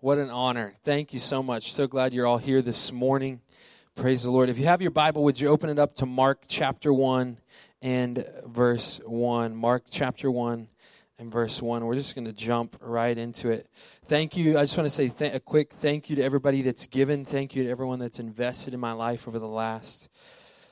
What an honor. Thank you so much. So glad you're all here this morning. Praise the Lord. If you have your Bible, would you open it up to Mark chapter 1 and verse 1? Mark chapter 1 and verse 1. We're just going to jump right into it. Thank you. I just want to say th- a quick thank you to everybody that's given. Thank you to everyone that's invested in my life over the last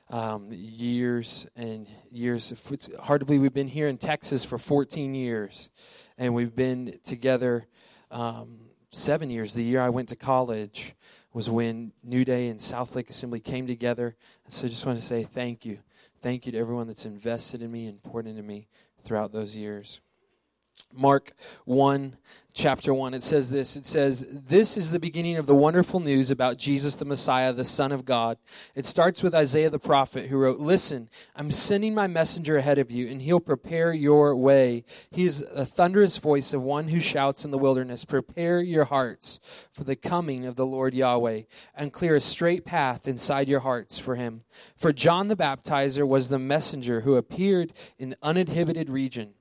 um, years and years. It's hard to believe we've been here in Texas for 14 years, and we've been together. Um, seven years. The year I went to college was when New Day and Southlake Assembly came together. And so I just want to say thank you. Thank you to everyone that's invested in me and poured into me throughout those years. Mark 1, chapter 1, it says this. It says, This is the beginning of the wonderful news about Jesus the Messiah, the Son of God. It starts with Isaiah the prophet, who wrote, Listen, I'm sending my messenger ahead of you, and he'll prepare your way. He is a thunderous voice of one who shouts in the wilderness, Prepare your hearts for the coming of the Lord Yahweh, and clear a straight path inside your hearts for him. For John the baptizer was the messenger who appeared in the uninhibited region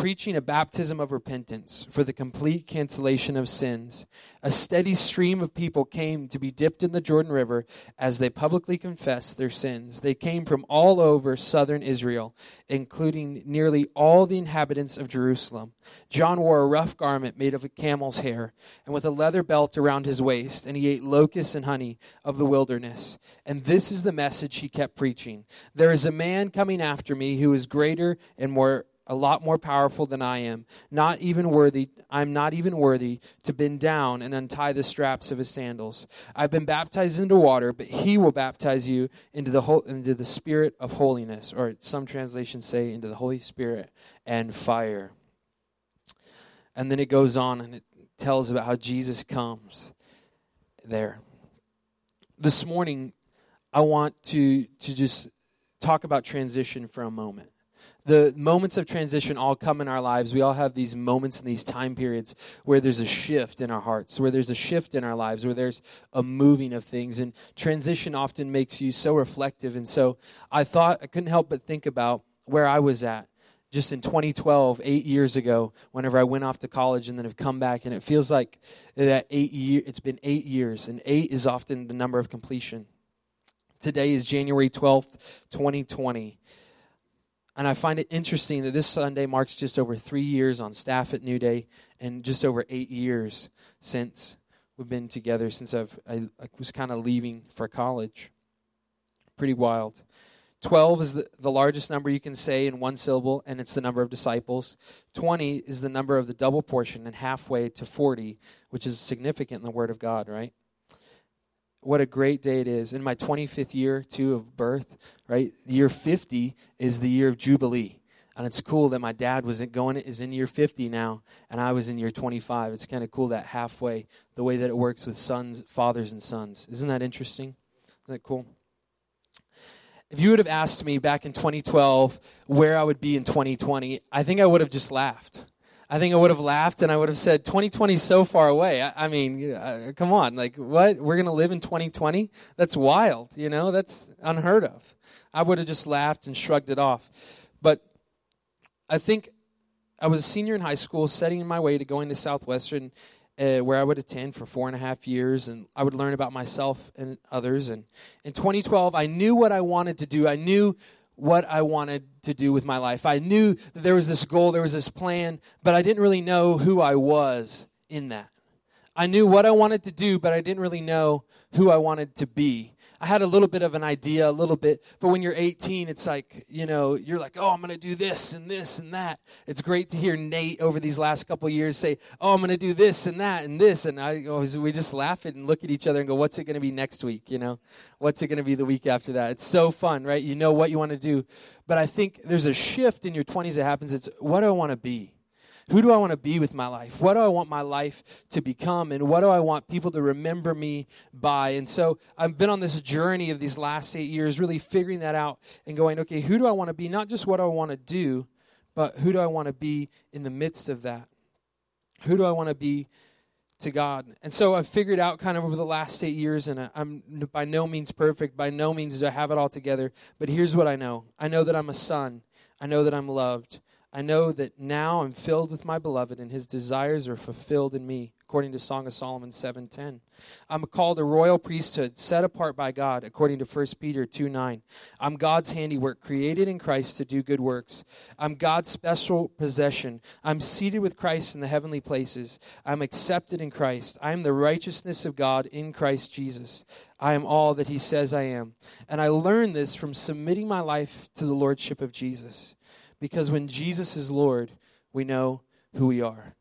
preaching a baptism of repentance for the complete cancellation of sins. A steady stream of people came to be dipped in the Jordan River as they publicly confessed their sins. They came from all over southern Israel, including nearly all the inhabitants of Jerusalem. John wore a rough garment made of camel's hair and with a leather belt around his waist, and he ate locusts and honey of the wilderness. And this is the message he kept preaching There is a man coming after me who is greater and more a lot more powerful than I am. Not even worthy, I'm not even worthy to bend down and untie the straps of his sandals. I've been baptized into water, but he will baptize you into the into the spirit of holiness, or some translations say into the Holy Spirit and fire. And then it goes on and it tells about how Jesus comes there. This morning, I want to to just talk about transition for a moment the moments of transition all come in our lives. We all have these moments and these time periods where there's a shift in our hearts, where there's a shift in our lives, where there's a moving of things. And transition often makes you so reflective. And so I thought, I couldn't help but think about where I was at just in 2012, eight years ago, whenever I went off to college and then have come back. And it feels like that eight year, it's been eight years, and eight is often the number of completion. Today is January 12th, 2020. And I find it interesting that this Sunday marks just over three years on staff at New Day and just over eight years since we've been together, since I've, I, I was kind of leaving for college. Pretty wild. 12 is the, the largest number you can say in one syllable, and it's the number of disciples. 20 is the number of the double portion, and halfway to 40, which is significant in the Word of God, right? What a great day it is. In my 25th year, too, of birth, right? Year 50 is the year of Jubilee. And it's cool that my dad was going is in year 50 now, and I was in year 25. It's kind of cool that halfway, the way that it works with sons, fathers, and sons. Isn't that interesting? Isn't that cool? If you would have asked me back in 2012 where I would be in 2020, I think I would have just laughed. I think I would have laughed and I would have said, 2020 is so far away. I, I mean, uh, come on. Like, what? We're going to live in 2020? That's wild. You know, that's unheard of. I would have just laughed and shrugged it off. But I think I was a senior in high school, setting my way to going to Southwestern, uh, where I would attend for four and a half years, and I would learn about myself and others. And in 2012, I knew what I wanted to do. I knew what I wanted to do with my life. I knew that there was this goal, there was this plan, but I didn't really know who I was in that. I knew what I wanted to do, but I didn't really know who I wanted to be. I had a little bit of an idea, a little bit, but when you're 18, it's like, you know, you're like, oh, I'm going to do this and this and that. It's great to hear Nate over these last couple years say, oh, I'm going to do this and that and this. And I always, we just laugh and look at each other and go, what's it going to be next week? You know, what's it going to be the week after that? It's so fun, right? You know what you want to do. But I think there's a shift in your 20s that happens. It's what do I want to be? Who do I want to be with my life? What do I want my life to become? And what do I want people to remember me by? And so I've been on this journey of these last eight years, really figuring that out and going, okay, who do I want to be? Not just what I want to do, but who do I want to be in the midst of that? Who do I want to be to God. And so I've figured out kind of over the last eight years, and I'm by no means perfect, by no means do I have it all together, but here's what I know I know that I'm a son, I know that I'm loved, I know that now I'm filled with my beloved, and his desires are fulfilled in me, according to Song of Solomon 7.10. I'm called a royal priesthood, set apart by God, according to 1 Peter 2.9. I'm God's handiwork, created in Christ to do good works. I'm God's special possession. I'm seated with Christ in the heavenly places. I'm accepted in Christ. I am the righteousness of God in Christ Jesus. I am all that he says I am. And I learned this from submitting my life to the lordship of Jesus. Because when Jesus is Lord, we know who we are.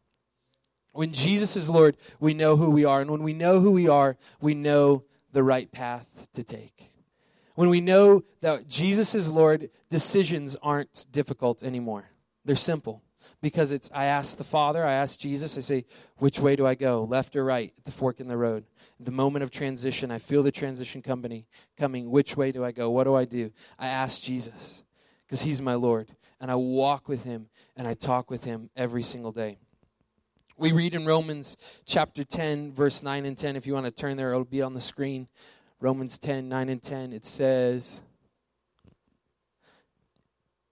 When Jesus is Lord, we know who we are. And when we know who we are, we know the right path to take. When we know that Jesus is Lord, decisions aren't difficult anymore. They're simple because it's I ask the Father, I ask Jesus, I say, which way do I go, left or right, the fork in the road. the moment of transition, I feel the transition company coming. Which way do I go? What do I do? I ask Jesus because He's my Lord and I walk with him and I talk with him every single day. We read in Romans chapter 10, verse 9 and 10. If you want to turn there, it'll be on the screen. Romans 10, 9 and 10. It says,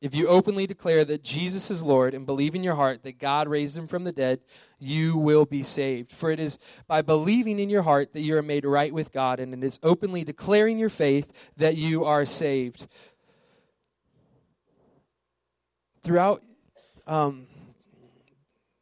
If you openly declare that Jesus is Lord and believe in your heart that God raised him from the dead, you will be saved. For it is by believing in your heart that you are made right with God, and it is openly declaring your faith that you are saved throughout, um,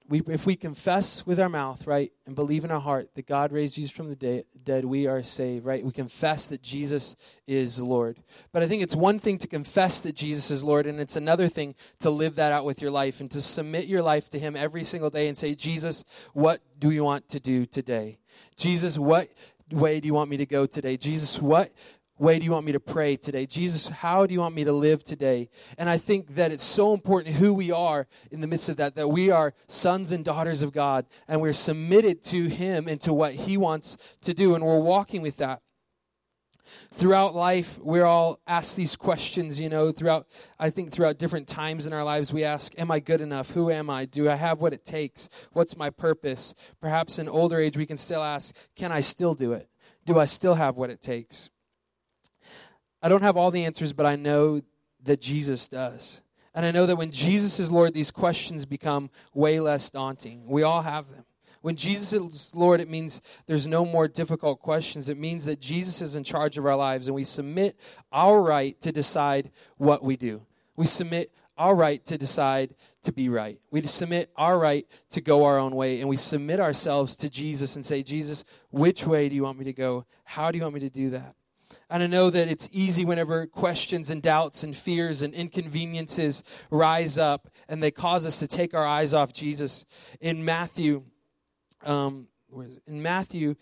we, if we confess with our mouth, right, and believe in our heart that God raised Jesus from the de- dead, we are saved, right? We confess that Jesus is Lord. But I think it's one thing to confess that Jesus is Lord, and it's another thing to live that out with your life and to submit your life to Him every single day and say, Jesus, what do you want to do today? Jesus, what way do you want me to go today? Jesus, what way do you want me to pray today? Jesus, how do you want me to live today? And I think that it's so important who we are in the midst of that, that we are sons and daughters of God and we're submitted to Him and to what He wants to do, and we're walking with that. Throughout life, we're all asked these questions, you know, throughout, I think throughout different times in our lives, we ask, Am I good enough? Who am I? Do I have what it takes? What's my purpose? Perhaps in older age, we can still ask, Can I still do it? Do I still have what it takes? I don't have all the answers, but I know that Jesus does. And I know that when Jesus is Lord, these questions become way less daunting. We all have them. When Jesus is Lord, it means there's no more difficult questions. It means that Jesus is in charge of our lives and we submit our right to decide what we do. We submit our right to decide to be right. We submit our right to go our own way and we submit ourselves to Jesus and say, Jesus, which way do you want me to go? How do you want me to do that? And I know that it's easy whenever questions and doubts and fears and inconveniences rise up and they cause us to take our eyes off Jesus. In Matthew, um, in Matthew,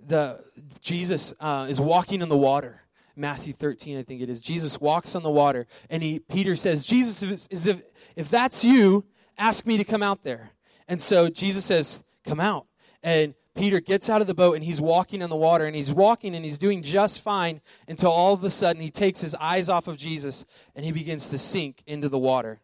the Jesus uh, is walking on the water. Matthew 13, I think it is. Jesus walks on the water, and he Peter says, "Jesus, if if that's you, ask me to come out there." And so Jesus says, "Come out." And Peter gets out of the boat and he's walking on the water and he's walking and he's doing just fine until all of a sudden he takes his eyes off of Jesus and he begins to sink into the water.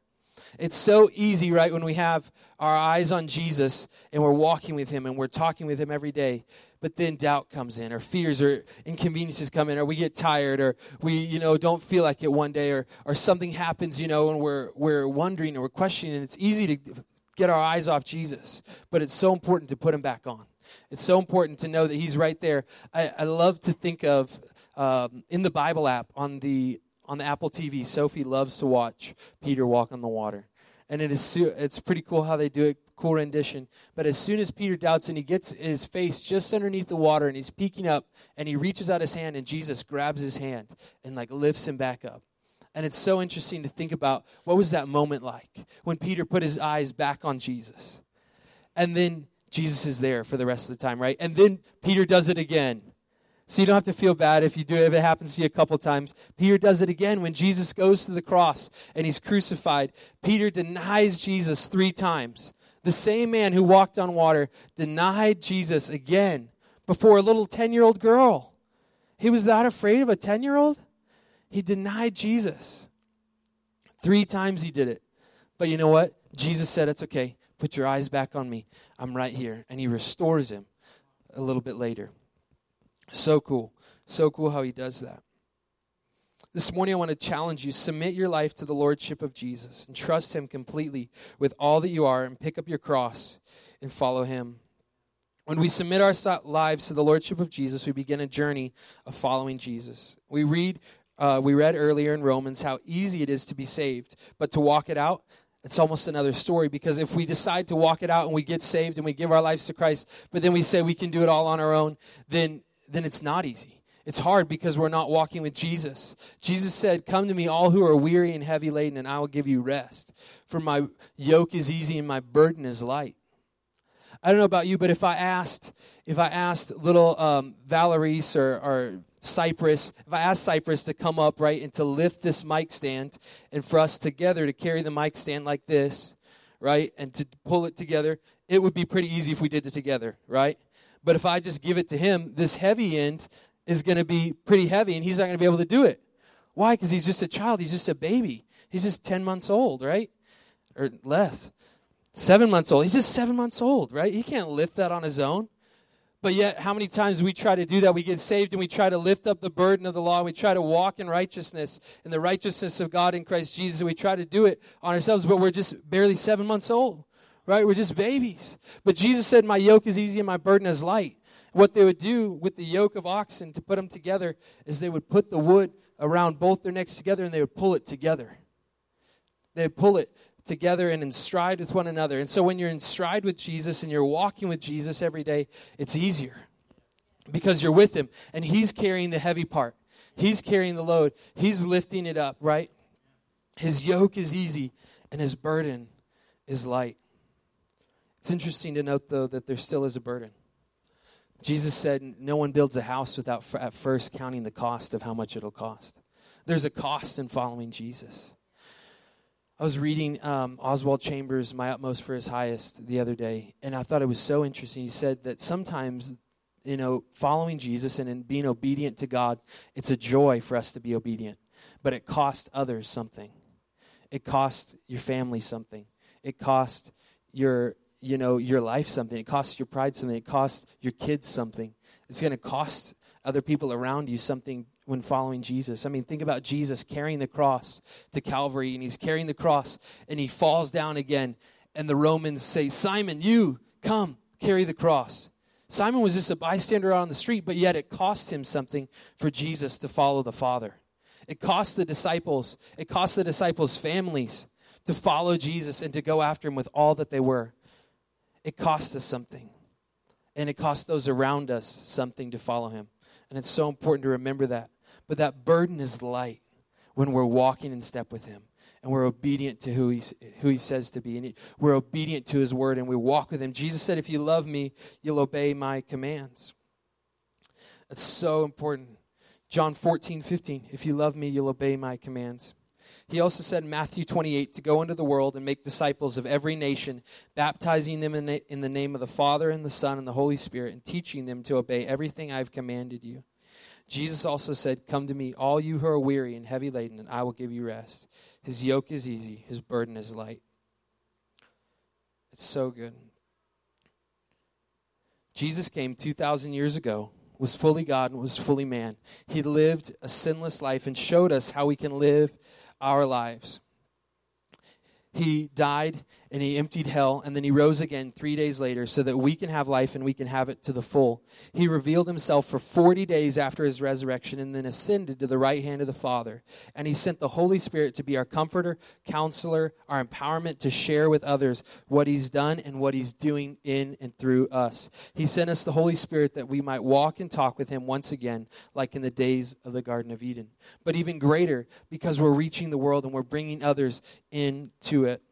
It's so easy, right, when we have our eyes on Jesus and we're walking with him and we're talking with him every day. But then doubt comes in, or fears or inconveniences come in, or we get tired, or we, you know, don't feel like it one day, or, or something happens, you know, and we're, we're wondering or we're questioning. And it's easy to get our eyes off Jesus, but it's so important to put him back on. It's so important to know that He's right there. I, I love to think of um, in the Bible app on the on the Apple TV. Sophie loves to watch Peter walk on the water, and it is it's pretty cool how they do it. Cool rendition. But as soon as Peter doubts and he gets his face just underneath the water and he's peeking up and he reaches out his hand and Jesus grabs his hand and like lifts him back up. And it's so interesting to think about what was that moment like when Peter put his eyes back on Jesus. And then Jesus is there for the rest of the time, right? And then Peter does it again. So you don't have to feel bad if you do if it happens to you a couple times. Peter does it again when Jesus goes to the cross and he's crucified. Peter denies Jesus 3 times. The same man who walked on water denied Jesus again before a little 10-year-old girl. He was that afraid of a 10-year-old? He denied Jesus. 3 times he did it. But you know what? Jesus said it's okay. Put your eyes back on me. I'm right here. And he restores him a little bit later. So cool. So cool how he does that. This morning, I want to challenge you submit your life to the Lordship of Jesus and trust Him completely with all that you are and pick up your cross and follow Him. When we submit our lives to the Lordship of Jesus, we begin a journey of following Jesus. We read, uh, we read earlier in Romans how easy it is to be saved, but to walk it out, it's almost another story because if we decide to walk it out and we get saved and we give our lives to Christ, but then we say we can do it all on our own, then then it's not easy. It's hard because we're not walking with Jesus. Jesus said, Come to me, all who are weary and heavy laden, and I will give you rest. For my yoke is easy and my burden is light. I don't know about you, but if I asked, if I asked little um, or, or Cypress, if I asked Cypress to come up, right, and to lift this mic stand, and for us together to carry the mic stand like this, right, and to pull it together, it would be pretty easy if we did it together, right? But if I just give it to him, this heavy end is going to be pretty heavy, and he's not going to be able to do it. Why? Because he's just a child. He's just a baby. He's just 10 months old, right? Or less. Seven months old. He's just seven months old, right? He can't lift that on his own. But yet, how many times we try to do that? We get saved and we try to lift up the burden of the law. We try to walk in righteousness, in the righteousness of God in Christ Jesus. We try to do it on ourselves, but we're just barely seven months old, right? We're just babies. But Jesus said, My yoke is easy and my burden is light. What they would do with the yoke of oxen to put them together is they would put the wood around both their necks together and they would pull it together. They would pull it together and in stride with one another. And so when you're in stride with Jesus and you're walking with Jesus every day, it's easier because you're with him and he's carrying the heavy part. He's carrying the load. He's lifting it up, right? His yoke is easy and his burden is light. It's interesting to note, though, that there still is a burden. Jesus said, No one builds a house without at first counting the cost of how much it'll cost. There's a cost in following Jesus. I was reading um, Oswald Chambers' My Utmost for His Highest the other day, and I thought it was so interesting. He said that sometimes, you know, following Jesus and in being obedient to God, it's a joy for us to be obedient, but it costs others something. It costs your family something. It costs your, you know, your life something. It costs your pride something. It costs your kids something. It's going to cost other people around you something when following Jesus. I mean, think about Jesus carrying the cross to Calvary, and he's carrying the cross, and he falls down again, and the Romans say, Simon, you come carry the cross. Simon was just a bystander out on the street, but yet it cost him something for Jesus to follow the Father. It cost the disciples, it cost the disciples' families to follow Jesus and to go after him with all that they were. It cost us something. And it cost those around us something to follow him. And it's so important to remember that. But that burden is light when we're walking in step with Him and we're obedient to who He, who he says to be. And we're obedient to His word and we walk with Him. Jesus said, If you love me, you'll obey my commands. That's so important. John 14, 15. If you love me, you'll obey my commands. He also said in Matthew 28 to go into the world and make disciples of every nation, baptizing them in the, in the name of the Father and the Son and the Holy Spirit, and teaching them to obey everything I've commanded you. Jesus also said, Come to me, all you who are weary and heavy laden, and I will give you rest. His yoke is easy, his burden is light. It's so good. Jesus came 2,000 years ago, was fully God and was fully man. He lived a sinless life and showed us how we can live our lives. He died and he emptied hell, and then he rose again three days later so that we can have life and we can have it to the full. He revealed himself for 40 days after his resurrection and then ascended to the right hand of the Father. And he sent the Holy Spirit to be our comforter, counselor, our empowerment to share with others what he's done and what he's doing in and through us. He sent us the Holy Spirit that we might walk and talk with him once again, like in the days of the Garden of Eden. But even greater, because we're reaching the world and we're bringing others into it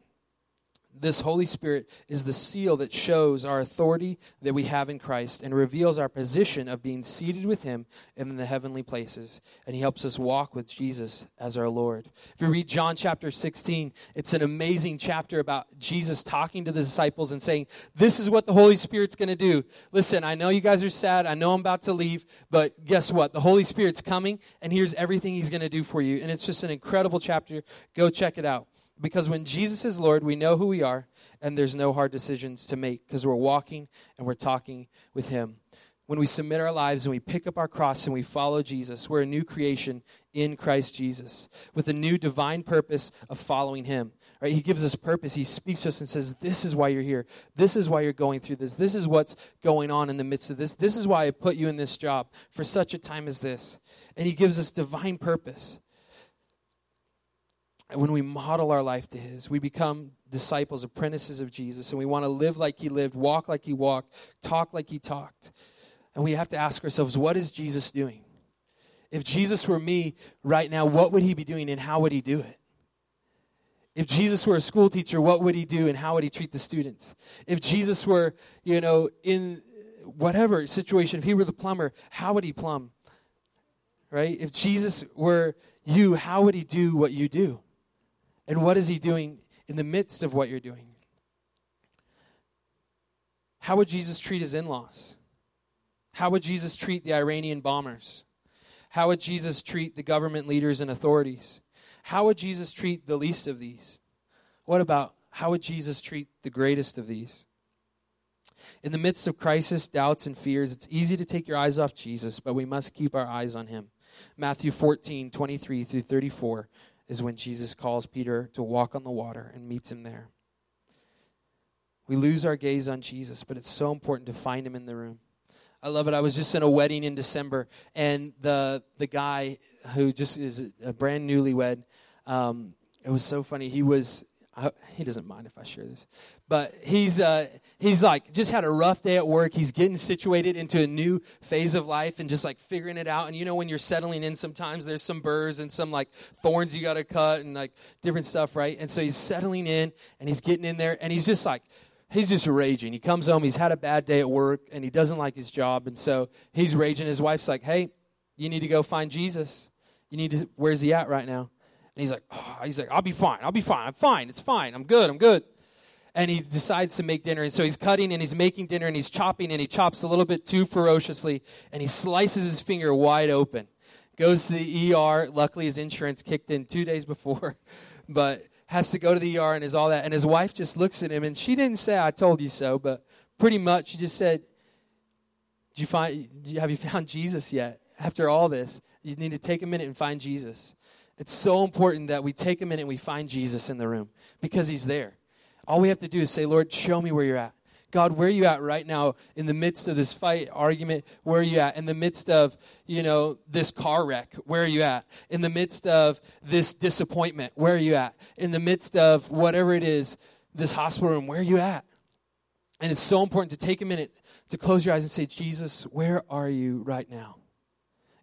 this Holy Spirit is the seal that shows our authority that we have in Christ and reveals our position of being seated with Him in the heavenly places. And He helps us walk with Jesus as our Lord. If you read John chapter 16, it's an amazing chapter about Jesus talking to the disciples and saying, This is what the Holy Spirit's going to do. Listen, I know you guys are sad. I know I'm about to leave, but guess what? The Holy Spirit's coming, and here's everything He's going to do for you. And it's just an incredible chapter. Go check it out. Because when Jesus is Lord, we know who we are, and there's no hard decisions to make because we're walking and we're talking with Him. when we submit our lives and we pick up our cross and we follow Jesus, we're a new creation in Christ Jesus with a new divine purpose of following Him. Right? He gives us purpose. He speaks to us and says, This is why you're here. This is why you're going through this. This is what's going on in the midst of this. This is why I put you in this job for such a time as this. And He gives us divine purpose. When we model our life to His, we become disciples, apprentices of Jesus, and we want to live like He lived, walk like He walked, talk like He talked. And we have to ask ourselves, what is Jesus doing? If Jesus were me right now, what would He be doing and how would He do it? If Jesus were a school teacher, what would he do and how would he treat the students? If Jesus were, you know, in whatever situation, if he were the plumber, how would he plumb? Right? If Jesus were you, how would he do what you do? And what is he doing in the midst of what you're doing? How would Jesus treat his in laws? How would Jesus treat the Iranian bombers? How would Jesus treat the government leaders and authorities? How would Jesus treat the least of these? What about how would Jesus treat the greatest of these? In the midst of crisis, doubts, and fears, it's easy to take your eyes off Jesus, but we must keep our eyes on him. Matthew 14, 23 through 34 is when Jesus calls Peter to walk on the water and meets him there. We lose our gaze on Jesus, but it's so important to find him in the room. I love it. I was just in a wedding in December, and the the guy who just is a brand newlywed, um, it was so funny. He was I, he doesn't mind if I share this, but he's uh, he's like just had a rough day at work. He's getting situated into a new phase of life and just like figuring it out. And you know when you're settling in, sometimes there's some burrs and some like thorns you got to cut and like different stuff, right? And so he's settling in and he's getting in there and he's just like he's just raging. He comes home, he's had a bad day at work, and he doesn't like his job, and so he's raging. His wife's like, "Hey, you need to go find Jesus. You need to. Where's he at right now?" And he's like, oh, "He's like, I'll be fine. I'll be fine. I'm fine. It's fine. I'm good. I'm good." And he decides to make dinner, and so he's cutting and he's making dinner and he's chopping and he chops a little bit too ferociously, and he slices his finger wide open. Goes to the ER. Luckily, his insurance kicked in two days before, but has to go to the ER and is all that. And his wife just looks at him, and she didn't say, "I told you so," but pretty much she just said, "Did you find? Have you found Jesus yet? After all this, you need to take a minute and find Jesus." It's so important that we take a minute and we find Jesus in the room because he's there. All we have to do is say, Lord, show me where you're at. God, where are you at right now in the midst of this fight, argument? Where are you at? In the midst of, you know, this car wreck, where are you at? In the midst of this disappointment, where are you at? In the midst of whatever it is, this hospital room, where are you at? And it's so important to take a minute to close your eyes and say, Jesus, where are you right now?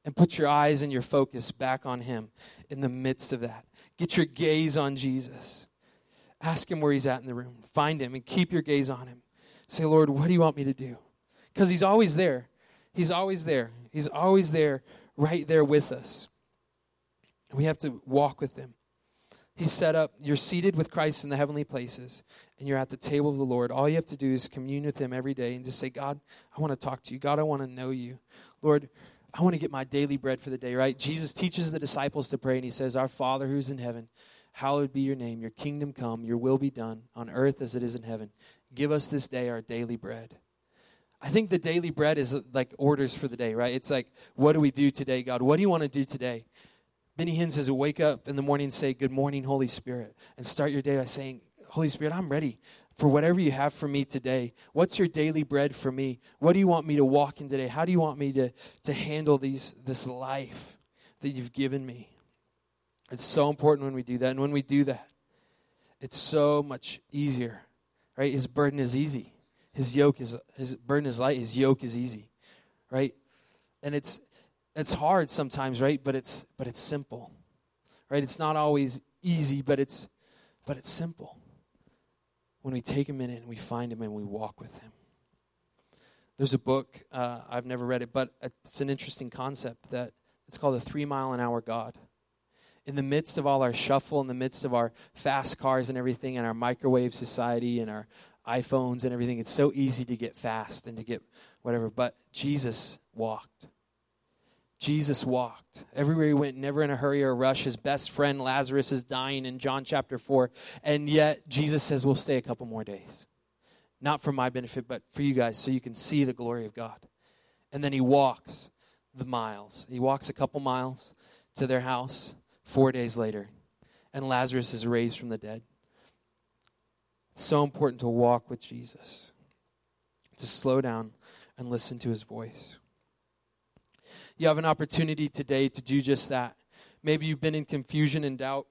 And put your eyes and your focus back on Him in the midst of that. Get your gaze on Jesus. Ask Him where He's at in the room. Find Him and keep your gaze on Him. Say, Lord, what do you want me to do? Because He's always there. He's always there. He's always there, right there with us. We have to walk with Him. He's set up, you're seated with Christ in the heavenly places, and you're at the table of the Lord. All you have to do is commune with Him every day and just say, God, I want to talk to you. God, I want to know you. Lord, I want to get my daily bread for the day, right? Jesus teaches the disciples to pray, and He says, Our Father who's in heaven, hallowed be your name. Your kingdom come, your will be done on earth as it is in heaven. Give us this day our daily bread. I think the daily bread is like orders for the day, right? It's like, what do we do today, God? What do you want to do today? Benny Hinn says, wake up in the morning and say, Good morning, Holy Spirit. And start your day by saying, Holy Spirit, I'm ready for whatever you have for me today. What's your daily bread for me? What do you want me to walk in today? How do you want me to, to handle these, this life that you've given me? It's so important when we do that. And when we do that, it's so much easier right? His burden is easy. His yoke is his burden is light. His yoke is easy, right? And it's it's hard sometimes, right? But it's but it's simple, right? It's not always easy, but it's but it's simple. When we take a minute and we find him and we walk with him. There's a book uh, I've never read it, but it's an interesting concept that it's called the Three Mile an Hour God in the midst of all our shuffle, in the midst of our fast cars and everything, and our microwave society and our iPhones and everything, it's so easy to get fast and to get whatever. But Jesus walked. Jesus walked. Everywhere he went, never in a hurry or a rush. His best friend Lazarus is dying in John chapter 4. And yet, Jesus says, We'll stay a couple more days. Not for my benefit, but for you guys, so you can see the glory of God. And then he walks the miles. He walks a couple miles to their house four days later, and Lazarus is raised from the dead. So important to walk with Jesus, to slow down and listen to his voice. You have an opportunity today to do just that. Maybe you've been in confusion and doubt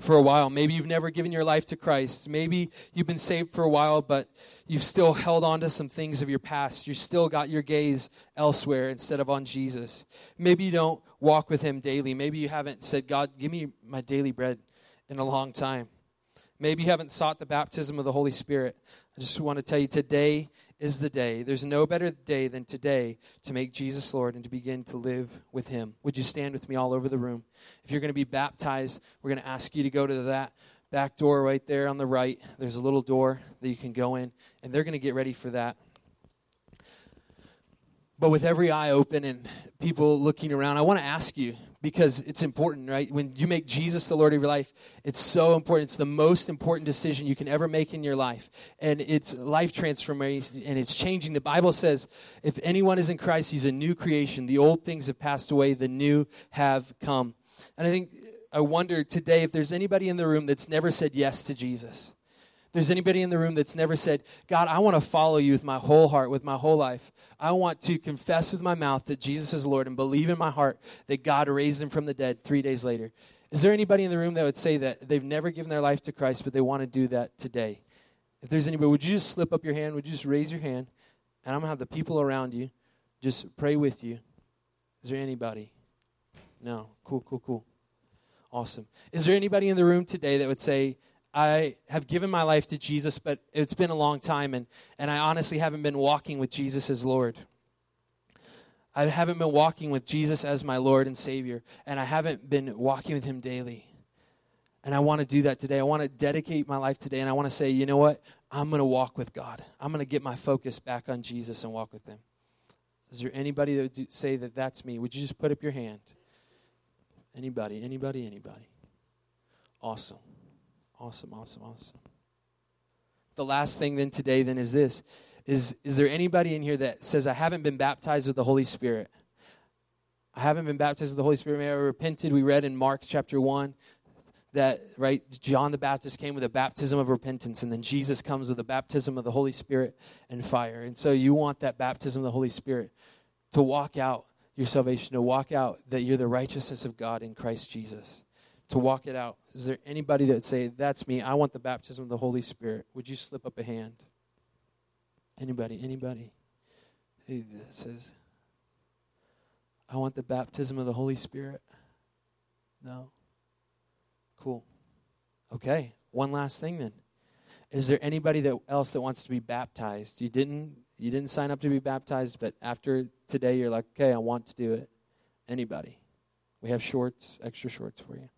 for a while. Maybe you've never given your life to Christ. Maybe you've been saved for a while, but you've still held on to some things of your past. You've still got your gaze elsewhere instead of on Jesus. Maybe you don't walk with Him daily. Maybe you haven't said, God, give me my daily bread in a long time. Maybe you haven't sought the baptism of the Holy Spirit. I just want to tell you today is the day. There's no better day than today to make Jesus Lord and to begin to live with Him. Would you stand with me all over the room? If you're going to be baptized, we're going to ask you to go to that back door right there on the right. There's a little door that you can go in, and they're going to get ready for that. But with every eye open and people looking around, I want to ask you because it's important, right? When you make Jesus the Lord of your life, it's so important. It's the most important decision you can ever make in your life. And it's life transformation and it's changing. The Bible says, if anyone is in Christ, he's a new creation. The old things have passed away, the new have come. And I think, I wonder today if there's anybody in the room that's never said yes to Jesus there's anybody in the room that's never said, God, I want to follow you with my whole heart, with my whole life. I want to confess with my mouth that Jesus is Lord and believe in my heart that God raised him from the dead three days later. Is there anybody in the room that would say that they've never given their life to Christ, but they want to do that today? If there's anybody, would you just slip up your hand? Would you just raise your hand? And I'm going to have the people around you just pray with you. Is there anybody? No. Cool, cool, cool. Awesome. Is there anybody in the room today that would say, I have given my life to Jesus, but it's been a long time, and, and I honestly haven't been walking with Jesus as Lord. I haven't been walking with Jesus as my Lord and Savior, and I haven't been walking with Him daily. And I want to do that today. I want to dedicate my life today, and I want to say, you know what? I'm going to walk with God. I'm going to get my focus back on Jesus and walk with Him. Is there anybody that would say that that's me? Would you just put up your hand? Anybody, anybody, anybody. Awesome. Awesome, awesome, awesome. The last thing then today then is this is is there anybody in here that says I haven't been baptized with the Holy Spirit? I haven't been baptized with the Holy Spirit. May I repented. We read in Mark chapter 1 that right John the Baptist came with a baptism of repentance and then Jesus comes with a baptism of the Holy Spirit and fire. And so you want that baptism of the Holy Spirit to walk out your salvation, to walk out that you're the righteousness of God in Christ Jesus to walk it out. Is there anybody that say, That's me, I want the baptism of the Holy Spirit? Would you slip up a hand? Anybody, anybody that says, I want the baptism of the Holy Spirit? No? Cool. Okay, one last thing then. Is there anybody that else that wants to be baptized? You didn't you didn't sign up to be baptized, but after today you're like, okay, I want to do it. Anybody? We have shorts, extra shorts for you.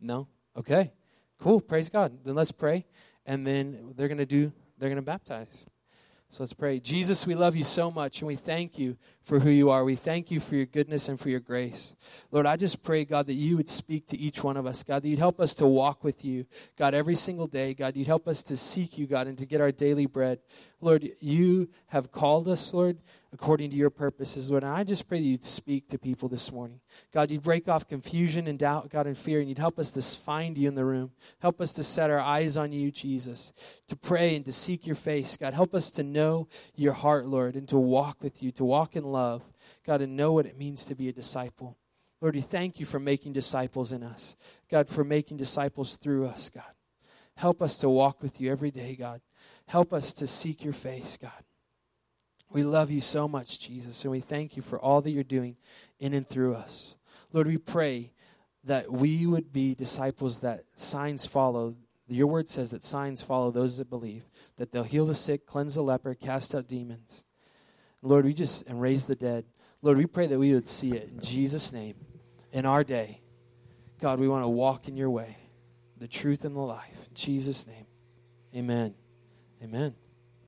No? Okay. Cool. Praise God. Then let's pray. And then they're going to do, they're going to baptize. So let's pray. Jesus, we love you so much and we thank you for who you are. We thank you for your goodness and for your grace. Lord, I just pray, God, that you would speak to each one of us. God, that you'd help us to walk with you, God, every single day. God, you'd help us to seek you, God, and to get our daily bread. Lord, you have called us, Lord, according to your purposes, Lord. And I just pray that you'd speak to people this morning. God, you'd break off confusion and doubt, God, and fear, and you'd help us to find you in the room. Help us to set our eyes on you, Jesus, to pray and to seek your face. God, help us to know your heart, Lord, and to walk with you, to walk in love, God, and know what it means to be a disciple. Lord, we thank you for making disciples in us. God, for making disciples through us, God. Help us to walk with you every day, God. Help us to seek your face, God. We love you so much, Jesus, and we thank you for all that you're doing in and through us. Lord, we pray that we would be disciples that signs follow. Your word says that signs follow those that believe, that they'll heal the sick, cleanse the leper, cast out demons. Lord, we just, and raise the dead. Lord, we pray that we would see it in Jesus' name in our day. God, we want to walk in your way, the truth and the life. In Jesus' name, amen. Amen.